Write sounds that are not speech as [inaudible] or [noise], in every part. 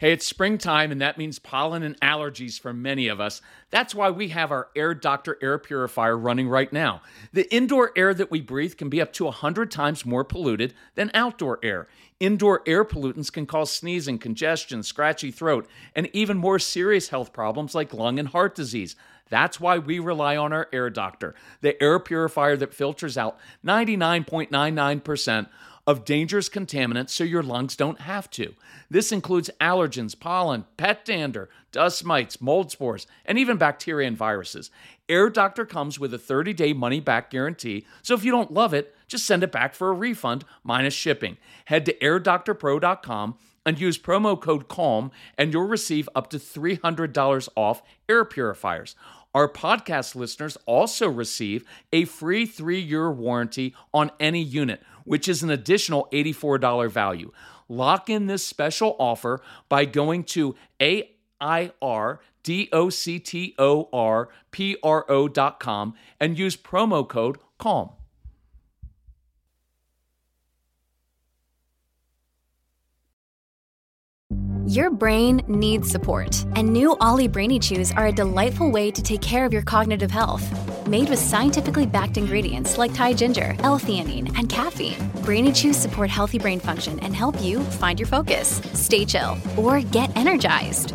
Hey, it's springtime, and that means pollen and allergies for many of us. That's why we have our Air Doctor air purifier running right now. The indoor air that we breathe can be up to 100 times more polluted than outdoor air. Indoor air pollutants can cause sneezing, congestion, scratchy throat, and even more serious health problems like lung and heart disease. That's why we rely on our Air Doctor, the air purifier that filters out 99.99% of dangerous contaminants so your lungs don't have to. This includes allergens, pollen, pet dander, dust mites, mold spores, and even bacteria and viruses. Air Doctor comes with a 30 day money back guarantee, so if you don't love it, just send it back for a refund minus shipping. Head to airdoctorpro.com and use promo code CALM, and you'll receive up to $300 off air purifiers. Our podcast listeners also receive a free three year warranty on any unit, which is an additional $84 value. Lock in this special offer by going to AIRDOCTORPRO.com and use promo code CALM. Your brain needs support, and new OLLY Brainy Chews are a delightful way to take care of your cognitive health. Made with scientifically backed ingredients like Thai ginger, L-theanine, and caffeine, Brainy Chews support healthy brain function and help you find your focus, stay chill, or get energized.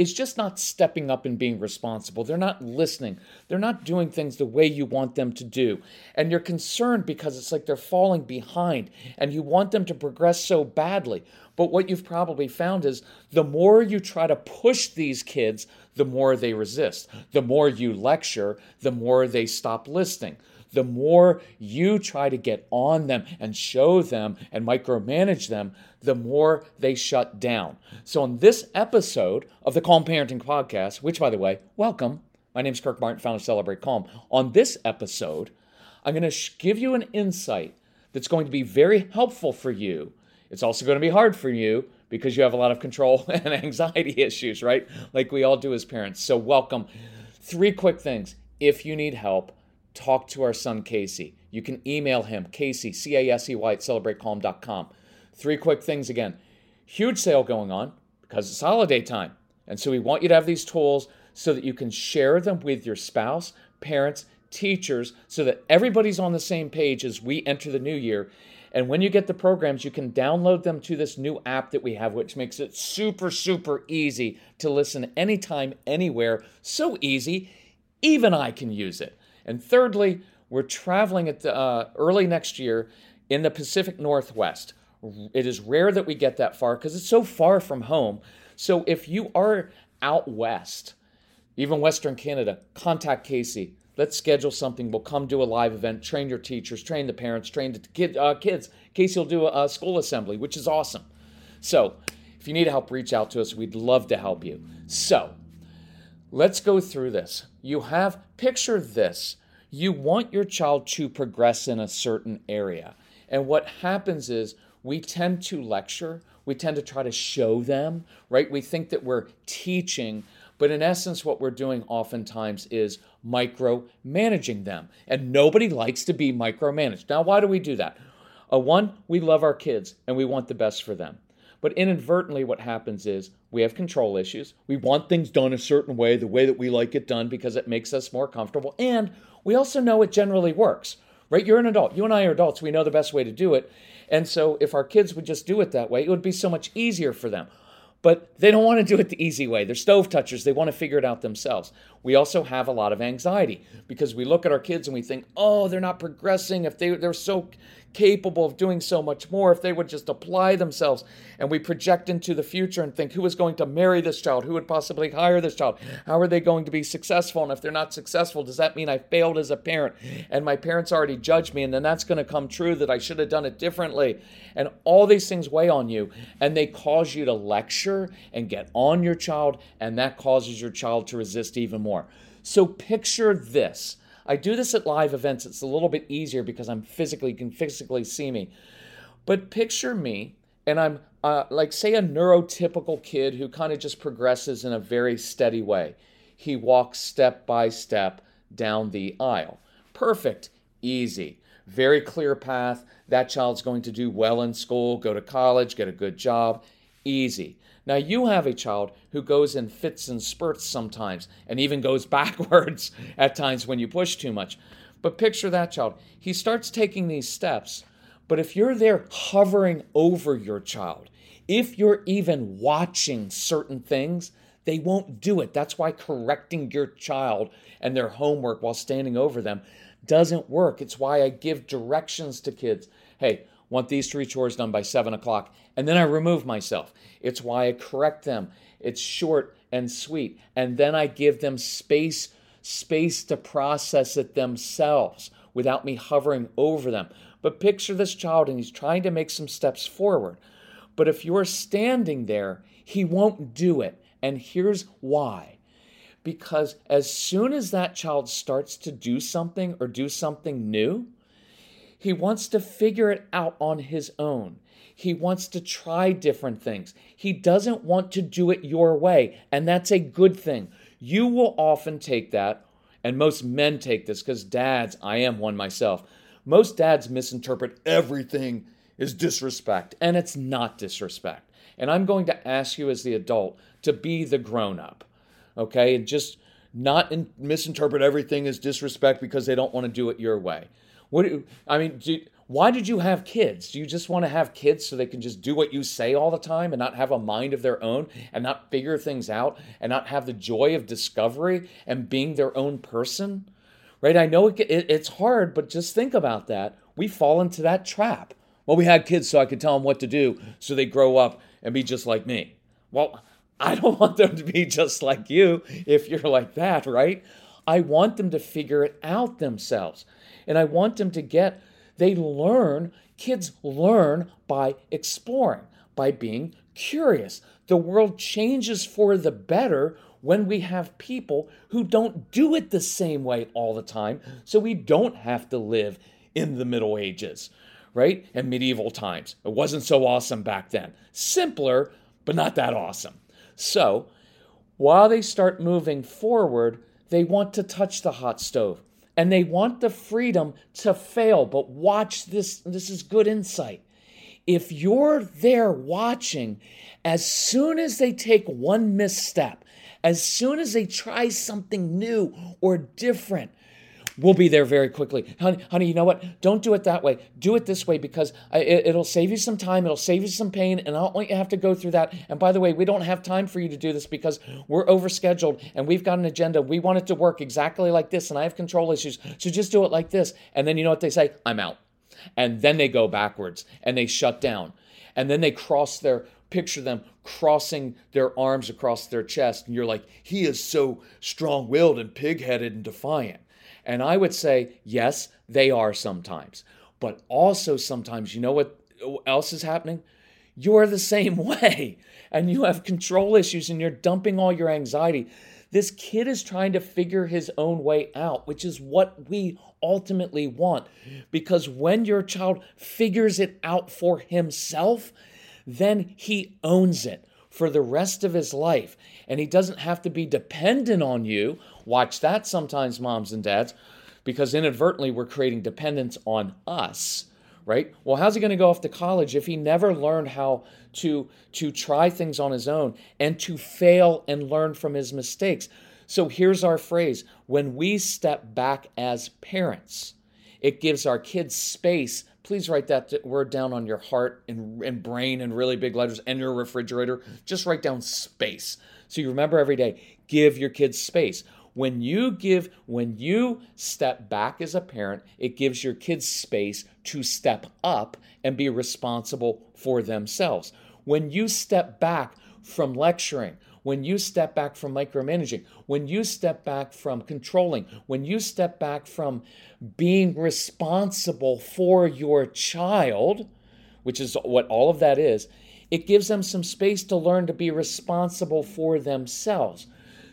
is just not stepping up and being responsible? They're not listening. They're not doing things the way you want them to do. And you're concerned because it's like they're falling behind and you want them to progress so badly. But what you've probably found is the more you try to push these kids, the more they resist. The more you lecture, the more they stop listening the more you try to get on them and show them and micromanage them, the more they shut down. So, on this episode of the Calm Parenting Podcast, which, by the way, welcome. My name is Kirk Martin, founder of Celebrate Calm. On this episode, I'm going to give you an insight that's going to be very helpful for you. It's also going to be hard for you because you have a lot of control [laughs] and anxiety issues, right? Like we all do as parents. So, welcome. Three quick things. If you need help, talk to our son Casey. You can email him, Casey, C A S E Y, at celebratecalm.com. Three quick things again. Huge sale going on because it's holiday time. And so we want you to have these tools so that you can share them with your spouse, parents, teachers, so that everybody's on the same page as we enter the new year. And when you get the programs, you can download them to this new app that we have, which makes it super, super easy to listen anytime, anywhere. So easy, even I can use it. And thirdly, we're traveling at the, uh, early next year in the Pacific Northwest. It is rare that we get that far because it's so far from home. So if you are out west, even Western Canada, contact Casey. Let's schedule something. We'll come do a live event, train your teachers, train the parents, train the kid, uh, kids. Casey will do a, a school assembly, which is awesome. So if you need help, reach out to us. We'd love to help you. So let's go through this. You have, picture this. You want your child to progress in a certain area. And what happens is we tend to lecture, we tend to try to show them, right? We think that we're teaching, but in essence, what we're doing oftentimes is micromanaging them. And nobody likes to be micromanaged. Now, why do we do that? Uh, one, we love our kids and we want the best for them. But inadvertently, what happens is we have control issues. We want things done a certain way, the way that we like it done, because it makes us more comfortable. And we also know it generally works, right? You're an adult. You and I are adults. We know the best way to do it. And so if our kids would just do it that way, it would be so much easier for them. But they don't want to do it the easy way. They're stove touchers. They want to figure it out themselves. We also have a lot of anxiety because we look at our kids and we think, oh, they're not progressing. If they, they're so capable of doing so much more if they would just apply themselves. And we project into the future and think who is going to marry this child? Who would possibly hire this child? How are they going to be successful? And if they're not successful, does that mean I failed as a parent? And my parents already judged me, and then that's going to come true that I should have done it differently. And all these things weigh on you, and they cause you to lecture and get on your child, and that causes your child to resist even more. So picture this I do this at live events. It's a little bit easier because I'm physically, can physically see me. But picture me and I'm uh, like say a neurotypical kid who kind of just progresses in a very steady way. He walks step by step down the aisle. Perfect, easy, very clear path. That child's going to do well in school, go to college, get a good job. Easy. Now, you have a child who goes in fits and spurts sometimes and even goes [laughs] backwards at times when you push too much. But picture that child. He starts taking these steps, but if you're there hovering over your child, if you're even watching certain things, they won't do it. That's why correcting your child and their homework while standing over them doesn't work. It's why I give directions to kids. Hey, want these three chores done by seven o'clock. And then I remove myself. It's why I correct them. It's short and sweet. And then I give them space, space to process it themselves without me hovering over them. But picture this child and he's trying to make some steps forward. But if you're standing there, he won't do it. And here's why. Because as soon as that child starts to do something or do something new, he wants to figure it out on his own. He wants to try different things. He doesn't want to do it your way, and that's a good thing. You will often take that, and most men take this because dads, I am one myself. Most dads misinterpret everything as disrespect, and it's not disrespect. And I'm going to ask you as the adult to be the grown up, okay? And just not in, misinterpret everything as disrespect because they don't want to do it your way. What I mean, do, why did you have kids? Do you just want to have kids so they can just do what you say all the time and not have a mind of their own and not figure things out and not have the joy of discovery and being their own person? Right? I know it, it, it's hard, but just think about that. We fall into that trap. Well, we had kids so I could tell them what to do so they grow up and be just like me. Well, I don't [laughs] want them to be just like you if you're like that, right? I want them to figure it out themselves. And I want them to get, they learn, kids learn by exploring, by being curious. The world changes for the better when we have people who don't do it the same way all the time, so we don't have to live in the Middle Ages, right? And medieval times. It wasn't so awesome back then. Simpler, but not that awesome. So, while they start moving forward, they want to touch the hot stove and they want the freedom to fail. But watch this, this is good insight. If you're there watching, as soon as they take one misstep, as soon as they try something new or different, We'll be there very quickly. Honey, honey, you know what? Don't do it that way. Do it this way because it, will save you some time. It'll save you some pain, and I don't want you to have to go through that. And by the way, we don't have time for you to do this because we're overscheduled and we've got an agenda. We want it to work exactly like this, and I have control issues. So just do it like this. And then you know what they say? I'm out. And then they go backwards and they shut down. And then they cross their picture them crossing their arms across their chest, and you're like, he is so strong willed and pig headed and defiant. And I would say, yes, they are sometimes. But also sometimes, you know what else is happening? You're the same [laughs] way and you have control issues and you're dumping all your anxiety. This kid is trying to figure his own way out, which is what we ultimately want. Because when your child figures it out for himself, then he owns it for the rest of his life. And he doesn't have to be dependent on you. Watch that sometimes, moms and dads, because inadvertently we're creating dependence on us right? Well how's he going to go off to college if he never learned how to to try things on his own and to fail and learn from his mistakes? So here's our phrase when we step back as parents it gives our kids space please write that word down on your heart and, and brain in really big letters and your refrigerator. Just write down space. So you remember every day give your kids space. When you give, when you step back as a parent, it gives your kids space to step up and be responsible for themselves. When you step back from lecturing, when you step back from micromanaging, when you step back from controlling, when you step back from being responsible for your child, which is what all of that is, it gives them some space to learn to be responsible for themselves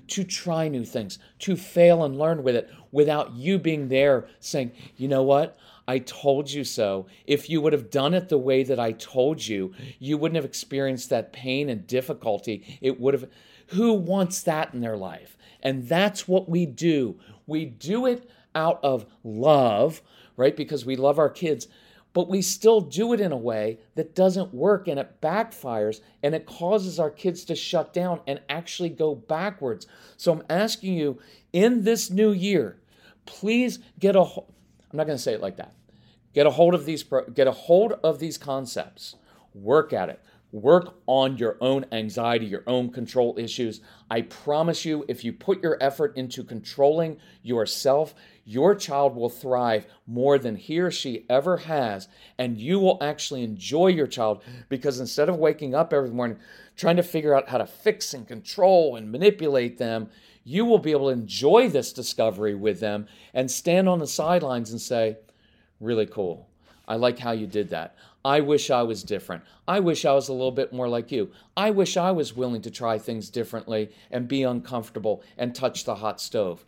to try new things, to fail and learn with it without you being there saying, you know what? I told you so. If you would have done it the way that I told you, you wouldn't have experienced that pain and difficulty. It would have. Who wants that in their life? And that's what we do. We do it out of love, right? Because we love our kids, but we still do it in a way that doesn't work and it backfires and it causes our kids to shut down and actually go backwards. So I'm asking you in this new year, please get a I'm not going to say it like that. Get a hold of these get a hold of these concepts. Work at it. Work on your own anxiety, your own control issues. I promise you, if you put your effort into controlling yourself, your child will thrive more than he or she ever has. And you will actually enjoy your child because instead of waking up every morning trying to figure out how to fix and control and manipulate them, you will be able to enjoy this discovery with them and stand on the sidelines and say, Really cool. I like how you did that. I wish I was different. I wish I was a little bit more like you. I wish I was willing to try things differently and be uncomfortable and touch the hot stove.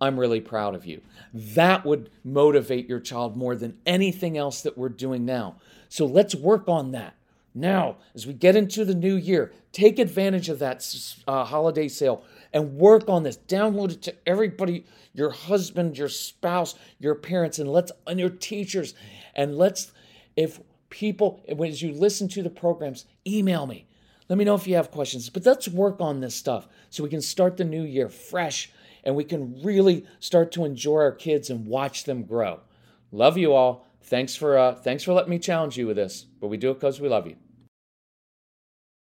I'm really proud of you. That would motivate your child more than anything else that we're doing now. So let's work on that. Now, as we get into the new year, take advantage of that uh, holiday sale and work on this. Download it to everybody, your husband, your spouse, your parents, and let's and your teachers. And let's if people as you listen to the programs, email me. Let me know if you have questions. But let's work on this stuff so we can start the new year fresh and we can really start to enjoy our kids and watch them grow. Love you all. Thanks for uh, thanks for letting me challenge you with this. But we do it because we love you.